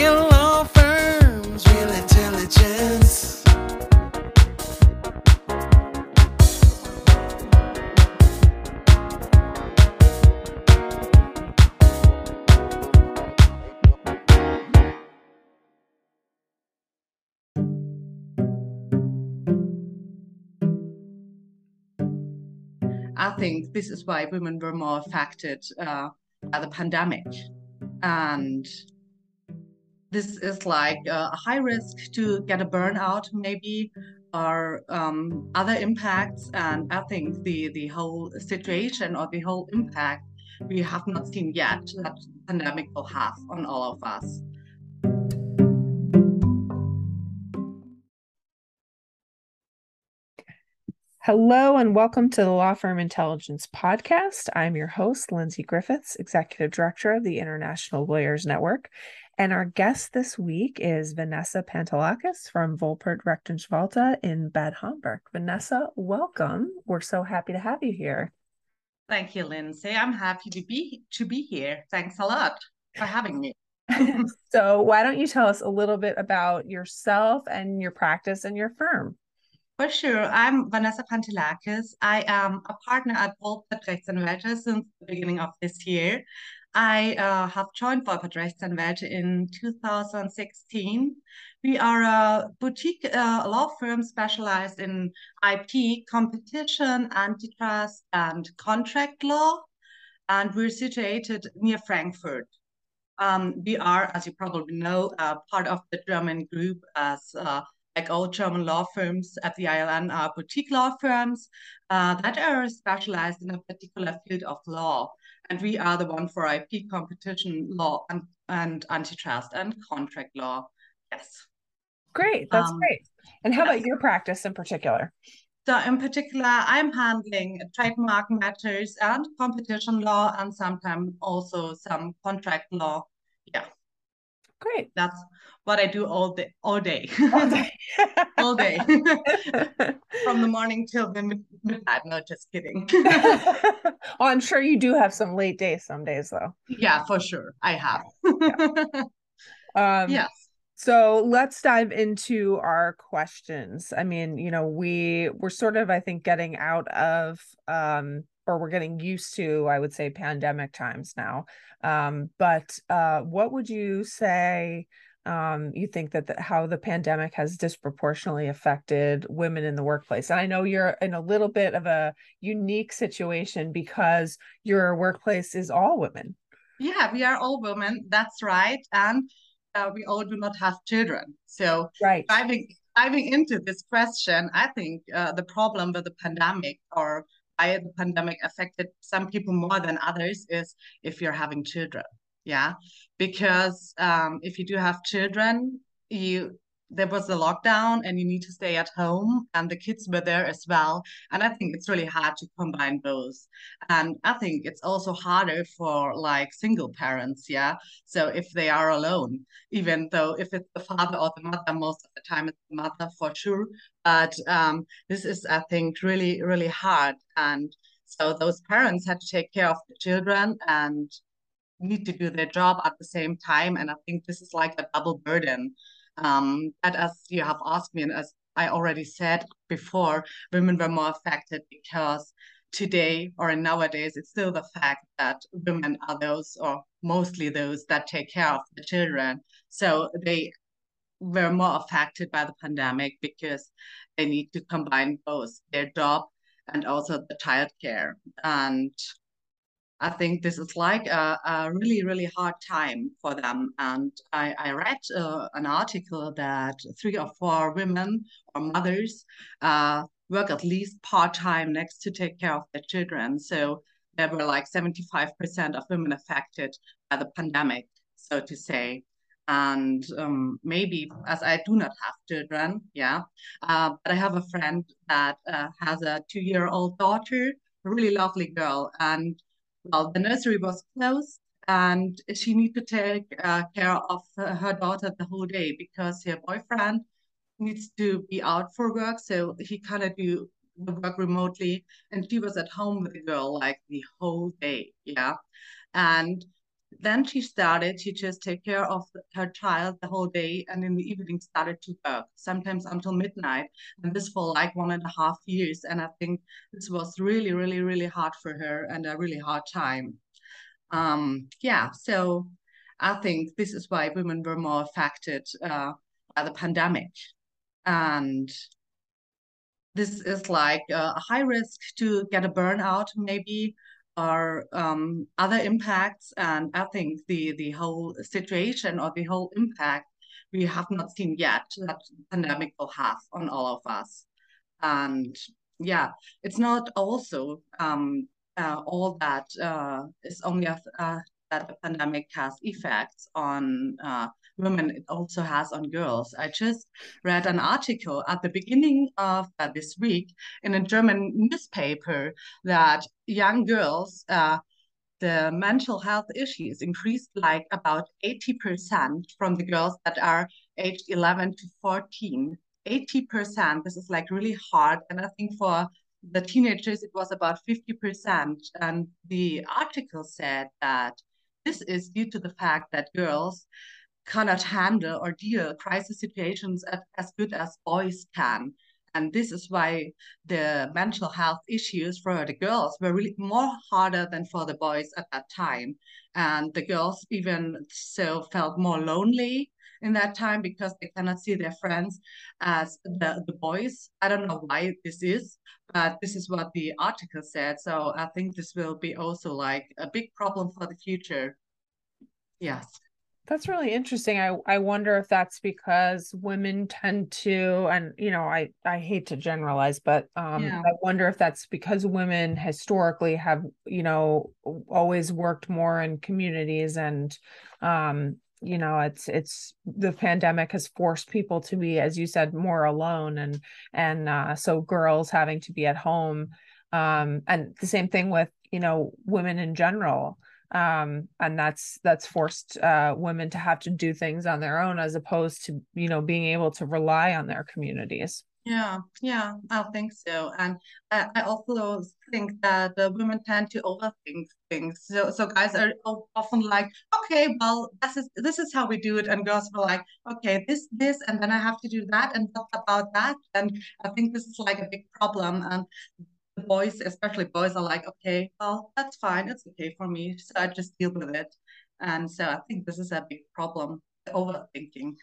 Real law firms, real intelligence. I think this is why women were more affected uh, by the pandemic. And this is like a high risk to get a burnout, maybe, or um, other impacts. And I think the, the whole situation or the whole impact we have not seen yet that pandemic will have on all of us. Hello and welcome to the Law Firm Intelligence Podcast. I'm your host, Lindsay Griffiths, Executive Director of the International Lawyers Network. And our guest this week is Vanessa Pantelakis from Volpert Rechtsanwälte in Bad Homburg. Vanessa, welcome. We're so happy to have you here. Thank you, Lindsay. I'm happy to be to be here. Thanks a lot for having me. so, why don't you tell us a little bit about yourself and your practice and your firm? For sure. I'm Vanessa Pantelakis. I am a partner at Volpert Rechtsanwälte since the beginning of this year. I uh, have joined Volpert in 2016. We are a boutique uh, law firm specialized in IP, competition, antitrust, and contract law. And we're situated near Frankfurt. Um, we are, as you probably know, uh, part of the German group as uh, like all German law firms at the ILN are boutique law firms uh, that are specialized in a particular field of law. And we are the one for IP competition law and, and antitrust and contract law. Yes. Great. That's um, great. And how yes. about your practice in particular? So in particular, I'm handling trademark matters and competition law and sometimes also some contract law. Yeah. Great. That's what I do all day, all day, all day, all day, from the morning till the midnight. No, just kidding. well, I'm sure you do have some late days some days, though. Yeah, for sure, I have. yeah. Um, yes. So let's dive into our questions. I mean, you know, we we're sort of, I think, getting out of um, or we're getting used to, I would say, pandemic times now. Um, but uh, what would you say? Um, you think that the, how the pandemic has disproportionately affected women in the workplace? And i know you're in a little bit of a unique situation because your workplace is all women. Yeah we are all women that's right and uh, we all do not have children. So right. diving diving into this question i think uh, the problem with the pandemic or why the pandemic affected some people more than others is if you're having children. Yeah, because um, if you do have children, you there was a lockdown and you need to stay at home and the kids were there as well. And i think it's really hard to combine both. And i think it's also harder for like single parents yeah? So if they are alone even though if it's the father or the mother most of the time it's the mother for sure. But um, this is i think really really hard. And so those parents had to take care of the children and need to do their job at the same time and i think this is like a double burden um, but as you have asked me, and as I already said before, women were more affected because today or nowadays it's still the fact that women are those or mostly those that take care of the children. So they were more affected by the pandemic because they need to combine both their job and also the childcare. And I think this is like a, a really, really hard time for them. And I, I read uh, an article that three or four women or mothers uh, work at least part time next to take care of their children. So there were like 75% of women affected by the pandemic, so to say. And um, maybe as I do not have children, yeah, uh, but I have a friend that uh, has a two year old daughter, a really lovely girl. And well, the nursery was closed and she needed to take uh, care of her daughter the whole day because her boyfriend needs to be out for work. So he of do the work remotely. And she was at home with the girl like the whole day. Yeah. And then she started to just take care of her child the whole day and in the evening started to work sometimes until midnight. And this for like one and a half years. And i think this was really really really hard for her and a really hard time. Um yeah so i think this is why women were more affected uh, by the pandemic. And this is like a high risk to get a burnout maybe or um, other impacts. And I think the the whole situation or the whole impact we have not seen yet that pandemic will have on all of us. And yeah, it's not also um, uh, all that uh, is only a, uh, that the pandemic has effects on uh, women, it also has on girls. I just read an article at the beginning of uh, this week in a German newspaper that young girls, uh, the mental health issues increased like about 80% from the girls that are aged 11 to 14. 80%, this is like really hard. And I think for the teenagers, it was about 50%. And the article said that this is due to the fact that girls cannot handle or deal crisis situations as, good as boys can. And this is why the mental health issues for the girls were really more harder than for the boys at that time. And the girls even so felt more lonely in that time because they cannot see their friends as the, the boys. I don't know why this is, but this is what the article said. So I think this will be also like a big problem for the future. Yes. That's really interesting. I I wonder if that's because women tend to and you know, I I hate to generalize, but um yeah. I wonder if that's because women historically have, you know, always worked more in communities and um you know it's it's the pandemic has forced people to be as you said more alone and and uh so girls having to be at home um and the same thing with you know women in general um, and that's that's forced uh, women to have to do things on their own as opposed to you know being able to rely on their communities yeah yeah i think so and i, I also think that the women tend to overthink things so so guys are often like okay well this is this is how we do it and girls are like okay this this and then i have to do that and what about that and i think this is like a big problem and the boys, especially boys, are like, okay, well, that's fine. It's okay for me. So I just deal with it. And so I think this is a big problem, overthinking.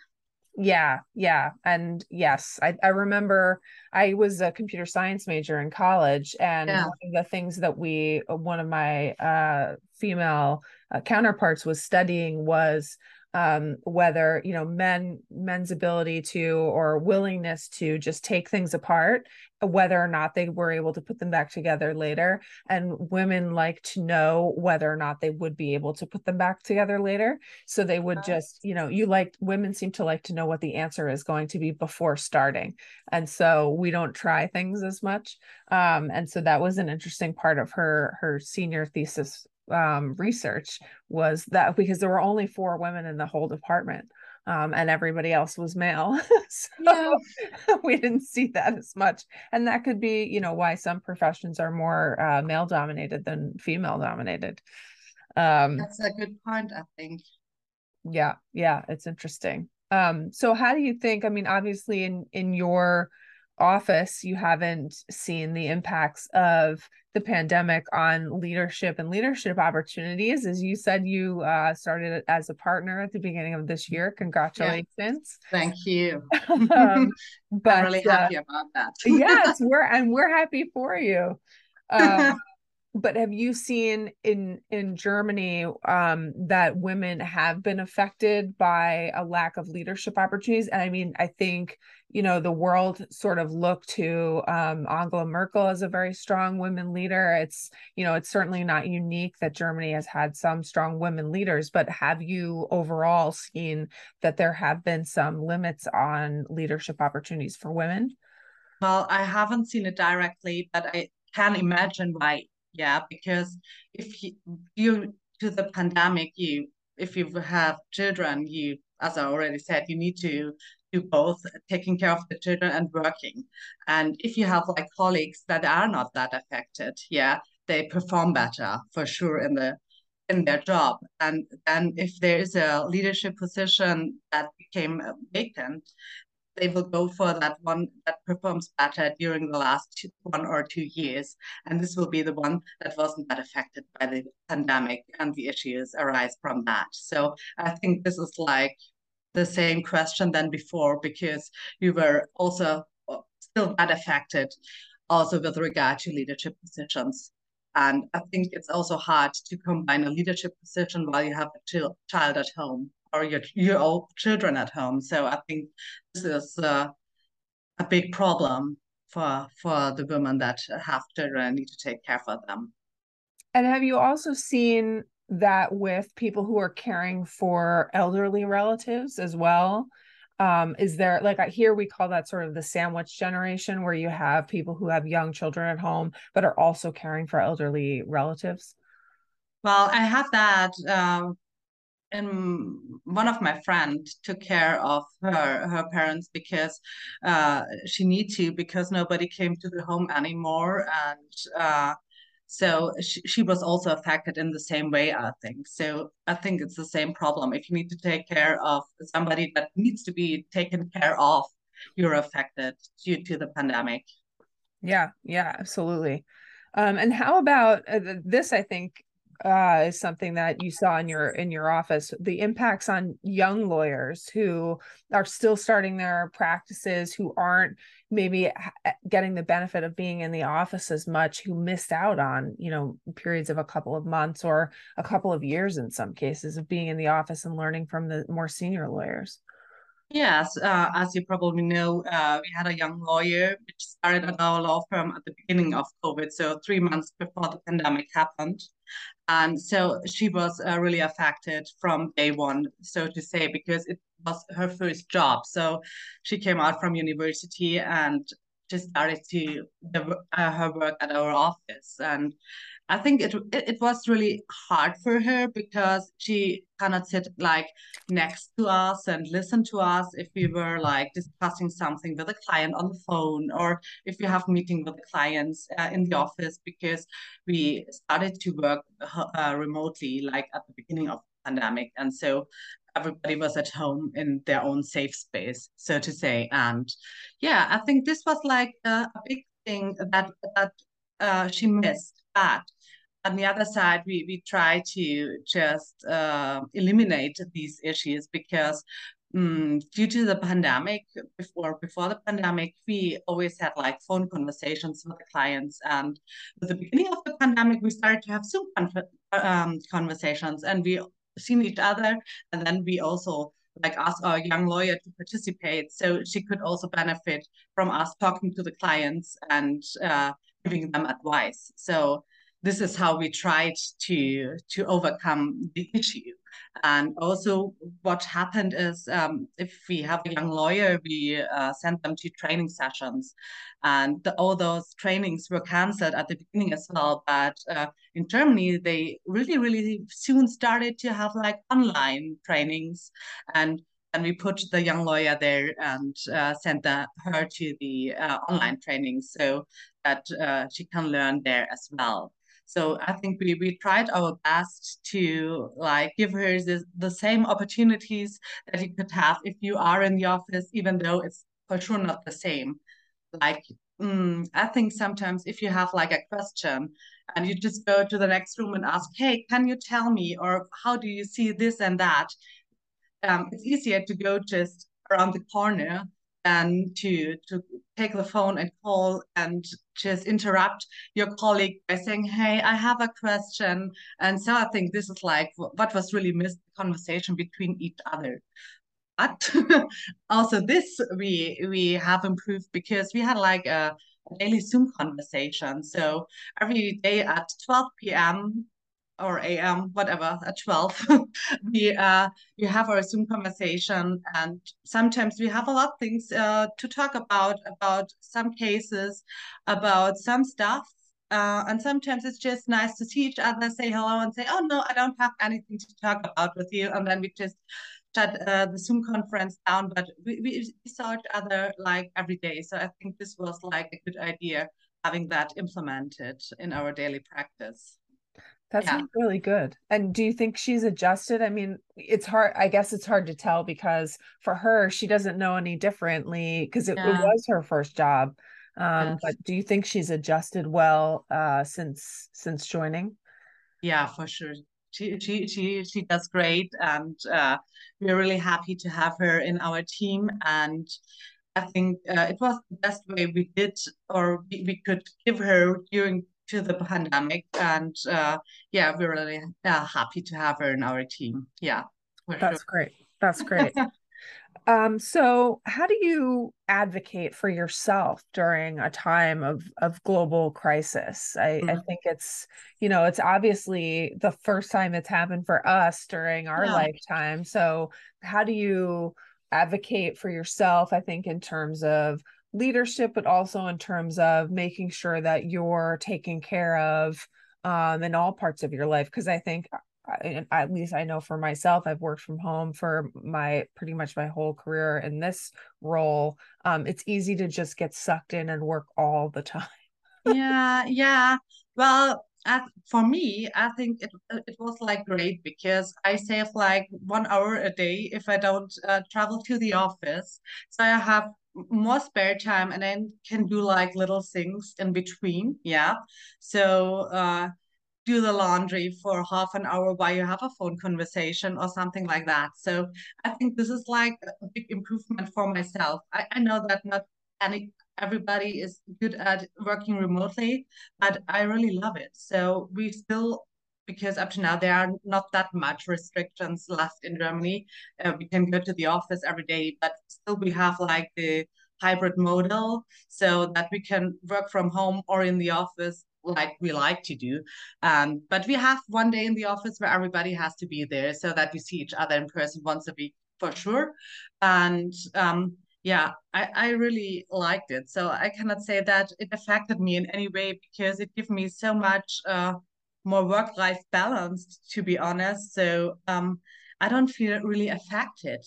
Yeah, yeah. And yes, I, I remember I was a computer science major in college. And yeah. one of the things that we, one of my uh, female uh, counterparts was studying was um, whether you know men men's ability to or willingness to just take things apart whether or not they were able to put them back together later. And women like to know whether or not they would be able to put them back together later. So they would just you know you like women seem to like to know what the answer is going to be before starting. And so we don't try things as much. Um, and so that was an interesting part of her her senior thesis um, research was that because there were only four women in the whole department um, and everybody else was male. so yeah. we didn't see that as much. And that could be, you know, why some professions are more uh, male dominated than female dominated. Um, That's a good point, I think. Yeah, yeah, it's interesting. Um, so how do you think? I mean, obviously, in in your office, you haven't seen the impacts of the pandemic on leadership and leadership opportunities. As you said, you uh, started as a partner at the beginning of this year. Congratulations! Thank you. um, but I'm really happy uh, about that. yes, we're and we're happy for you. Um, but have you seen in in Germany um, that women have been affected by a lack of leadership opportunities? And I mean, I think you know the world sort of looked to um, Angela Merkel as a very strong women leader. It's you know it's certainly not unique that Germany has had some strong women leaders, but have you overall seen that there have been some limits on leadership opportunities for women? Well, I haven't seen it directly, but I can imagine why yeah because if you due to the pandemic you if you have children you as i already said you need to do both taking care of the children and working and if you have like colleagues that are not that affected yeah they perform better for sure in the in their job. And then if there is a leadership position that became vacant, they will go for that one that performs better during the last two, one or two years. And this will be the one that wasn't that affected by the pandemic and the issues arise from that. So I think this is like the same question than before because you were also uh, still that affected also with regard to leadership positions. And I think it's also hard to combine a leadership position while you have a child at home or your your children at home. So I think this is uh, a big problem for for the women that have children and need to take care for them. And have you also seen that with people who are caring for elderly relatives as well? Um, is there like I here we call that sort of the sandwich generation where you have people who have young children at home but are also caring for elderly relatives? Well, I have that um, and one of my friend took care of her her parents because uh, she need to because nobody came to the home anymore. And uh, so she, she was also affected in the same way i think. So i think it's the same problem. If you need to take care of somebody that needs to be taken care of you're affected due to the pandemic. Yeah yeah absolutely. Um, and how about uh, this i think uh, is something that you saw in your in your office the impacts on young lawyers who are still starting their practices who aren't maybe getting the benefit of being in the office as much who missed out on you know periods of a couple of months or a couple of years in some cases of being in the office and learning from the more senior lawyers Yes, uh, as you probably know, uh, we had a young lawyer which started at our law firm at the beginning of COVID, so three months before the pandemic happened. And so she was uh, really affected from day one, so to say, because it was her first job. So she came out from university and just started to the, uh, her work at our office. And I think it, it, it was really hard for her because she cannot sit like next to us and listen to us if we were like discussing something with a client on the phone or if we have meeting with the clients uh, in the office because we started to work uh, remotely like at the beginning of the pandemic and so everybody was at home in their own safe space so to say. And yeah i think this was like a, big thing that that uh, she missed. But on the other side, we, we try to just uh, eliminate these issues because um, due to the pandemic, before before the pandemic, we always had like phone conversations with the clients. And at the beginning of the pandemic, we started to have Zoom um, conversations, and we seen each other, and then we also like ask our young lawyer to participate, so she could also benefit from us talking to the clients and uh, giving them advice. So this is how we tried to to overcome the issue. And also, what happened is, um, if we have a young lawyer, we uh, send them to training sessions, and the, all those trainings were cancelled at the beginning as well. But uh, in Germany, they really, really soon started to have like online trainings, and and we put the young lawyer there and uh, sent the, her to the uh, online training so that uh, she can learn there as well. So I think we, we tried our best to like give her the, the same opportunities that you could have if you are in the office, even though it's for sure not the same. Like mm, I think sometimes if you have like a question and you just go to the next room and ask, hey, can you tell me or how do you see this and that? Um, it's easier to go just around the corner than to to take the phone and call and just interrupt your colleague by saying, "Hey, I have a question." And so I think this is like what was really missed the conversation between each other. But also this we we have improved because we had like a daily Zoom conversation. So every day at 12 p.m or AM, whatever, at 12, we uh, we have our Zoom conversation, and sometimes we have a lot of things uh, to talk about, about some cases, about some stuff, uh, and sometimes it's just nice to see each other, say hello, and say, oh no, I don't have anything to talk about with you, and then we just shut uh, the Zoom conference down, but we, we saw each other like every day, so I think this was like a good idea having that implemented in our daily practice. That yeah. really good. And do you think she's adjusted? I mean, it's hard. I guess it's hard to tell because for her, she doesn't know any differently because it, yeah. it, was her first job. Um, yes. But do you think she's adjusted well uh, since since joining? Yeah, for sure. She she she she does great, and uh, we're really happy to have her in our team. And I think uh, it was the best way we did, or we, we could give her during to the pandemic. And uh, yeah, we're really uh, happy to have her in our team. Yeah. That's sure. great. That's great. um, so how do you advocate for yourself during a time of of global crisis? I, mm-hmm. I think it's, you know, it's obviously the first time it's happened for us during our yeah. lifetime. So how do you advocate for yourself? I think in terms of leadership, but also in terms of making sure that you're taken care of um, in all parts of your life. Because I think, uh, at least I know for myself, I've worked from home for my pretty much my whole career in this role. Um, it's easy to just get sucked in and work all the time. yeah, yeah. Well, for me, I think it it was like great because I save like one hour a day if I don't uh, travel to the office. So I have more spare time and then can do like little things in between. Yeah. So uh, do the laundry for half an hour while you have a phone conversation or something like that. So I think this is like a big improvement for myself. I, I know that not any everybody is good at working remotely, but I really love it. So we still because up to now there are not that much restrictions left in Germany. Uh, we can go to the office every day, but still we have like the hybrid model so that we can work from home or in the office like we like to do. Um, but we have one day in the office where everybody has to be there so that we see each other in person once a week for sure. And um, yeah, I, I really liked it. So I cannot say that it affected me in any way because it gave me so much uh, more work life balance, to be honest. So um, I don't feel really affected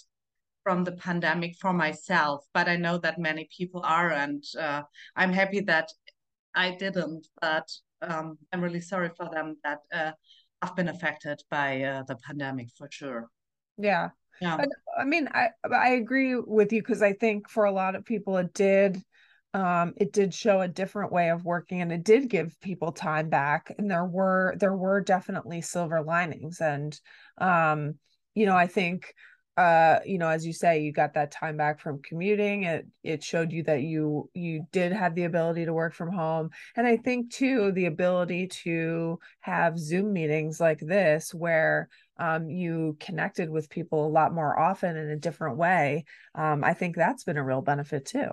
from the pandemic for myself, but I know that many people are, and uh, I'm happy that I didn't. But um, I'm really sorry for them that uh, have been affected by uh, the pandemic for sure. Yeah. Yeah. I mean, I I agree with you because I think for a lot of people it did um, it did show a different way of working and it did give people time back and there were there were definitely silver linings and um, you know i think uh, you know as you say you got that time back from commuting it it showed you that you you did have the ability to work from home and i think too the ability to have zoom meetings like this where um, you connected with people a lot more often in a different way um, i think that's been a real benefit too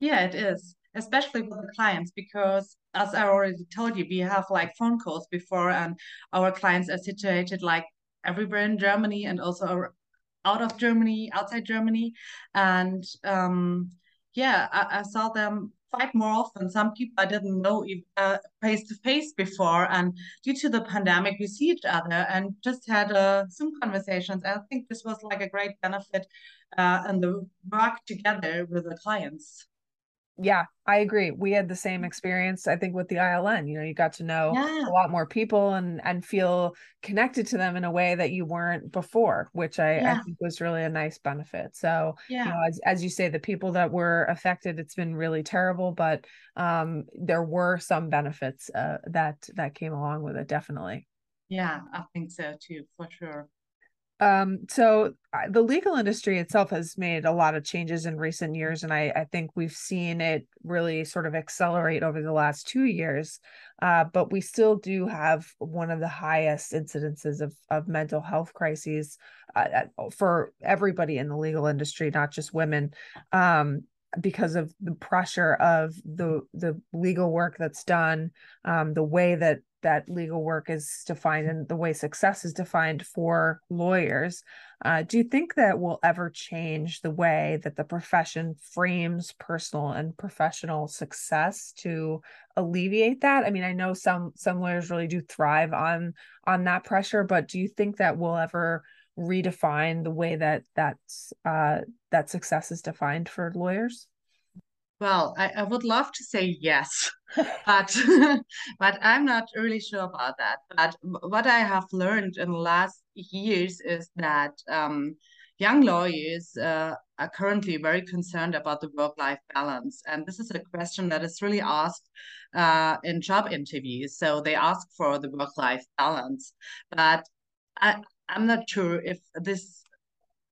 yeah, it is, especially with the clients, because as I already told you, we have like phone calls before, and our clients are situated like everywhere in Germany and also out of Germany, outside Germany. And um, yeah, I, I saw them quite more often. Some people I didn't know face to face before, and due to the pandemic, we see each other and just had uh, Zoom conversations. I think this was like a great benefit uh, and the work together with the clients yeah i agree we had the same experience i think with the iln you know you got to know yeah. a lot more people and and feel connected to them in a way that you weren't before which i, yeah. I think was really a nice benefit so yeah. you know as, as you say the people that were affected it's been really terrible but um there were some benefits uh, that that came along with it definitely yeah i think so too for sure um, so the legal industry itself has made a lot of changes in recent years, and I, I think we've seen it really sort of accelerate over the last two years. Uh, but we still do have one of the highest incidences of, of mental health crises uh, for everybody in the legal industry, not just women. Um, because of the pressure of the the legal work that's done, um, the way that that legal work is defined and the way success is defined for lawyers. Uh, do you think that will ever change the way that the profession frames personal and professional success to alleviate that? I mean, I know some some lawyers really do thrive on on that pressure, but do you think that will ever redefine the way that that's uh, that success is defined for lawyers? Well, I, I would love to say yes, but but I'm not really sure about that. But what I have learned in the last years is that um, young lawyers uh, are currently very concerned about the work-life balance, and this is a question that is really asked uh, in job interviews. So they ask for the work-life balance, but I, I'm not sure if this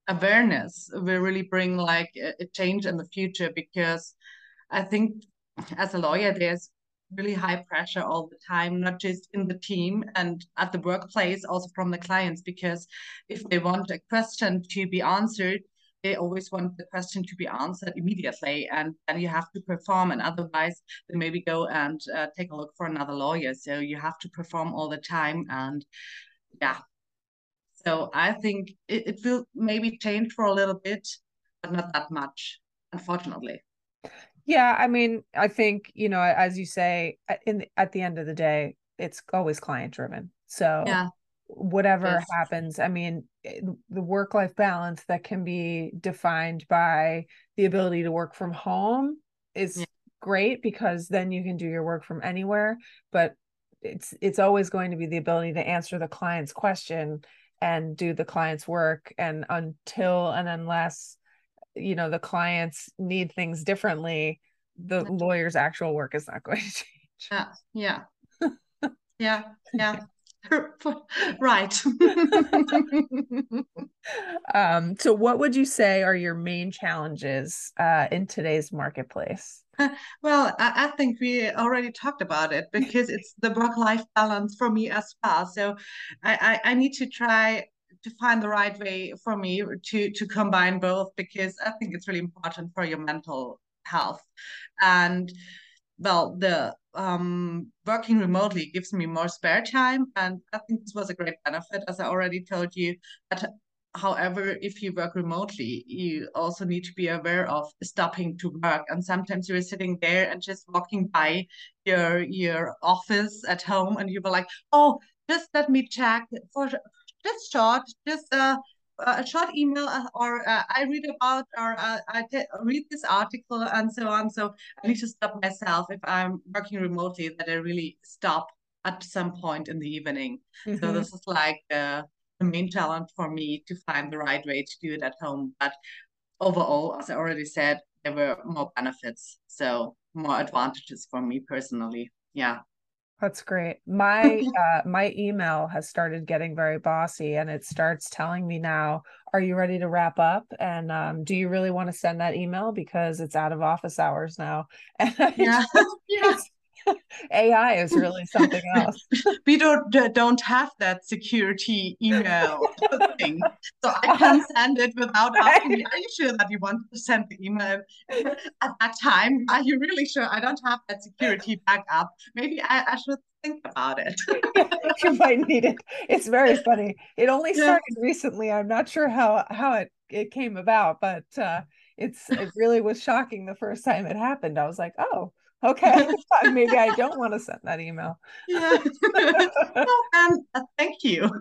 awareness will really bring like a, a change in the future because I think as a lawyer, there's really high pressure all the time, not just in the team and at the workplace, also from the clients, because if they want a question to be answered, they always want the question to be answered immediately and then you have to perform and otherwise they maybe go and uh, take a look for another lawyer. So you have to perform all the time and yeah so i think it, it will maybe change for a little bit but not that much unfortunately yeah, I mean, I think, you know, as you say, in at the end of the day, it's always client driven. So yeah. whatever yes. happens, I mean, eh, the work life balance that can be defined by the ability to work from home is yeah. great because then you can do your work from anywhere, but it's it's always going to be the ability to answer the client's question and do the client's work and until and unless you know the clients need things differently the lawyer's actual work is not going to change. Yeah yeah. Yeah yeah. Right. Um so what would you say are your main challenges uh in today's marketplace well I, I think we already talked about it because it's the work life balance for me as well so I, I i need to try to find the right way for me to to combine both because I think it's really important for your mental health. And well, the um, working remotely gives me more spare time, and I think this was a great benefit, as I already told you. But however, if you work remotely, you also need to be aware of stopping to work. And sometimes you're sitting there and just walking by your your office at home, and you were like, "Oh, just let me check for just short, just uh, a short email uh, or uh, I read about or uh, I read this article and so on. So I need to stop myself if I'm working remotely that I really stop at some point in the evening. Mm-hmm. So this is like uh, the main challenge for me to find the right way to do it at home. But overall, as I already said, there were more benefits. So more advantages for me personally. Yeah. That's great. My uh, my email has started getting very bossy, and it starts telling me now, "Are you ready to wrap up?" And um, do you really want to send that email because it's out of office hours now? And yeah, just, yeah. AI is really something else. we don't don't have that security email thing, so I can send it without asking. Me, are you sure that you want to send the email at that time? Are you really sure? I don't have that security backup. Maybe I, I should think about it. you might need it. It's very funny. It only started yeah. recently. I'm not sure how how it it came about, but uh, it's it really was shocking the first time it happened. I was like, oh okay. Maybe i don't want to send that email. Yeah. Well, um, uh, thank you.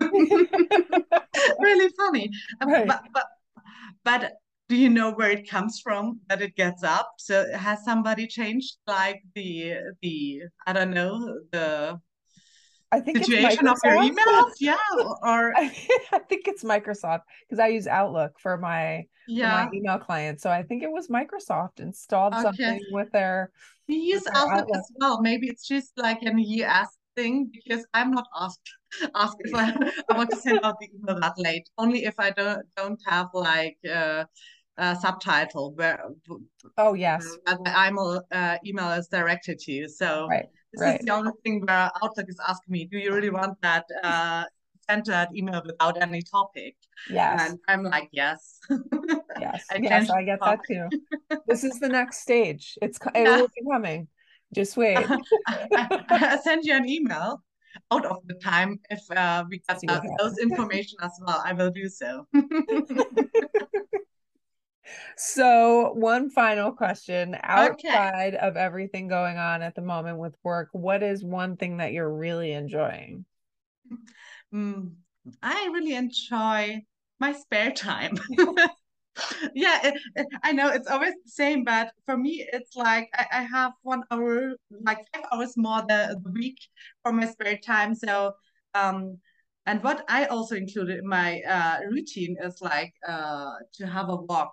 Really funny. Um, right. but, but but do you know where it comes from that it gets up? So has somebody changed like the the i don't know the I think situation of your emails, yeah, or I think it's Microsoft because I use Outlook for my yeah for my email client. So I think it was Microsoft installed okay. something with their we use Outlook as well. Maybe it's just like an US thing because I'm not asked asked if I, I want to send out the email that late. Only if I don't don't have like uh, a subtitle where oh yes uh, my email uh, email is directed to you. So right, this right. is the only thing where Outlook is asking me, do you really want that uh, sent that email without any topic? Yes. And I'm like, yes. Yes. I yes, I get that too. this is the next stage. It's it yeah. will be coming. Just wait. I, I send you an email out of the time if uh, we get that, those information as well. I will do so. So one final question outside okay. of everything going on at the moment with work what is one thing that you're really enjoying mm, i really enjoy my spare time yeah, it, it, I know it's always the same, but for me, it's like I, I have one hour, like five hours more the, the week for my spare time. So, um, and what I also included in my uh, routine is like uh, to have a walk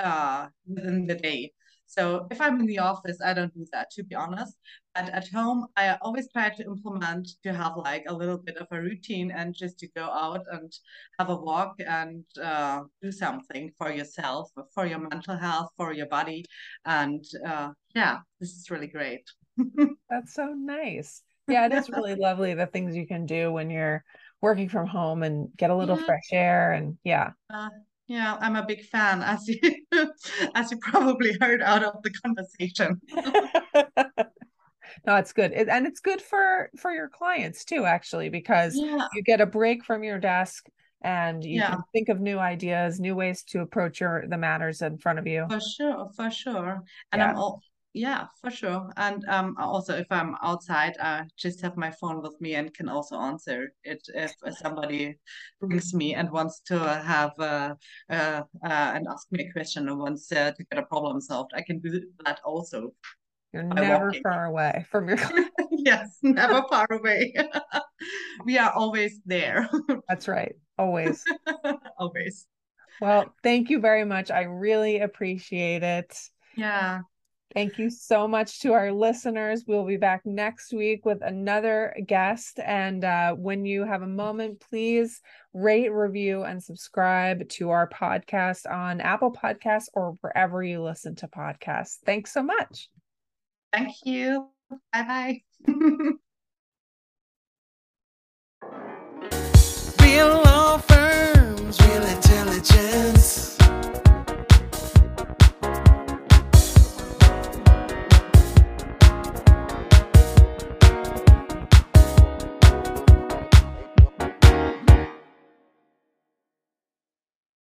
uh, within the day. So if I'm in the office, I don't do that, to be honest. But at home, I always try to implement to have like a little bit of a routine and just to go out and have a walk and uh, do something for yourself, for your mental health, for your body. And uh, yeah, this is really great. That's so nice. Yeah, it is really lovely the things you can do when you're working from home and get a little yeah. fresh air and yeah. Uh, yeah, I'm a big fan, as you as you probably heard out of the conversation. no, it's good, and it's good for for your clients too, actually, because yeah. you get a break from your desk and you yeah. can think of new ideas, new ways to approach your the matters in front of you. For sure, for sure. And yeah. I'm all yeah, for sure. And um, also, if I'm outside, I just have my phone with me and can also answer it if somebody brings me and wants to have uh, uh, uh, and ask me a question or wants uh, to get a problem solved. I can do that also. You're never walking. far away from your. yes, never far away. we are always there. That's right. Always. always. Well, thank you very much. I really appreciate it. Yeah. Thank you so much to our listeners. We'll be back next week with another guest. And uh, when you have a moment, please rate, review, and subscribe to our podcast on Apple Podcasts or wherever you listen to podcasts. Thanks so much. Thank you. Bye bye. real law firms, real intelligence.